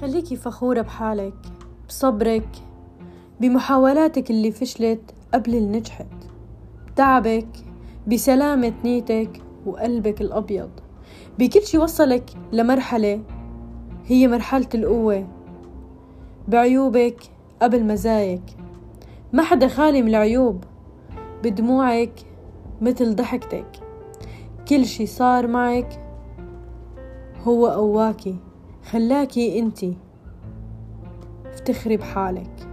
خليكي فخورة بحالك بصبرك بمحاولاتك اللي فشلت قبل اللي نجحت بتعبك بسلامة نيتك وقلبك الأبيض. بكل شي وصلك لمرحلة هي مرحلة القوة. بعيوبك قبل مزايك. ما حدا خالي من العيوب. بدموعك مثل ضحكتك. كل شي صار معك هو قواكي خلاكي انتي. افتخري بحالك.